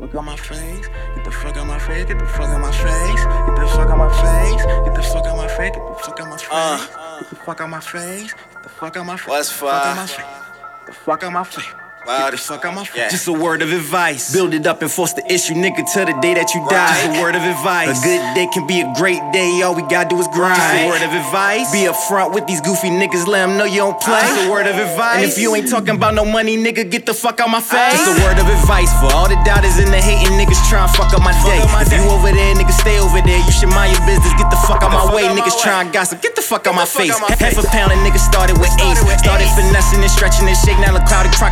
Fuck out my face. Get the fuck out my face. Get the fuck out my face. Get the fuck out my face. Get the fuck out my face. Get the fuck out my face. Uh. Get the fuck out my face. Get the fuck out my face. What's Fuck out my face. Get the fuck out my face. Wow, Get the fuck out my face. yeah. Just a word of advice. Build it up and force the issue, nigga, till the day that you die. Right. Just a word of advice. A good day can be a great day. All we gotta do is grind. Just a word of advice. Be upfront with these goofy niggas. Let them know you don't play. Just a word of advice. And if you ain't talking about no money, nigga, get the fuck out my face. Just a word of advice for all the doubters and the hating niggas trying to fuck up my day. up my If you over there, nigga, stay over there. You should mind your business. Get the fuck out the my fuck way. out my Niggas way. trying to gossip. Get the fuck out my the face. out my Half a pound of niggas started with Started Ace. with Started Ace. finessing and stretching and shake. Now the crowd crack about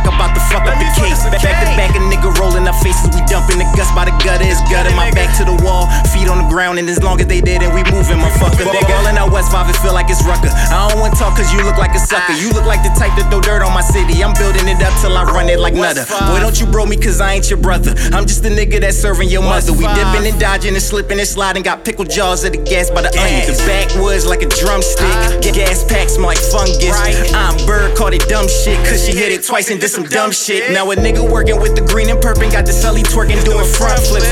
ground. And as long as they dead and we moving, motherfucker. They ballin' out West 5 and feel like it's Rucker. I don't wanna talk cause you look like a sucker. You look like the type to throw dirt on my city. I'm building it up till I run it like Nutter. Boy, don't you bro me cause I ain't your brother. I'm just the nigga that's serving your mother. We dipping and dodging and slipping and sliding. Got pickle jaws of the gas by the onion. The backwoods like a drumstick. Ga- Gas packs like fungus. I'm bird, called it dumb shit. Cause she hit it twice and did some dumb shit. Now a nigga working with the green and purple got the sully twerking doing front flips.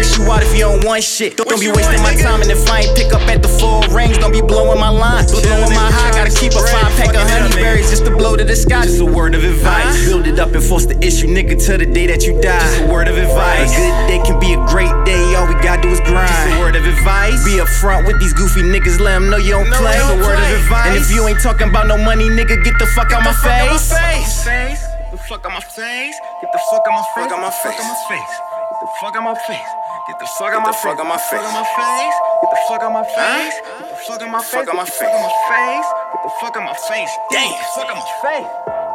Curse you out if you don't want shit. Don't, What be wasting my time and if I ain't pick up at the full rings, don't be blowing my line. Blowing my high, gotta keep a five pack of honey berries just to blow to the sky. Just a word of uh-huh. advice. Build it up and force the issue, nigga, till the day that you die. Just a word of advice. A good day can be a great day, all we gotta do is grind. Just a word of advice. Be upfront with these goofy niggas, let them know you don't play. Just a don't word of advice. And if you ain't talking about no money, nigga, get the fuck out my fuck out my face. Get the fuck out my face. Get the fuck out my face. Fuck out my Get the fuck out my face. Get the fuck out my face. Get the fuck out my Get face. the fuck out my face. Get the fuck out my face. Get the fuck out my face. Get the face. fuck out my face. Get the fuck out my face. Damn. Get the fuck out my face.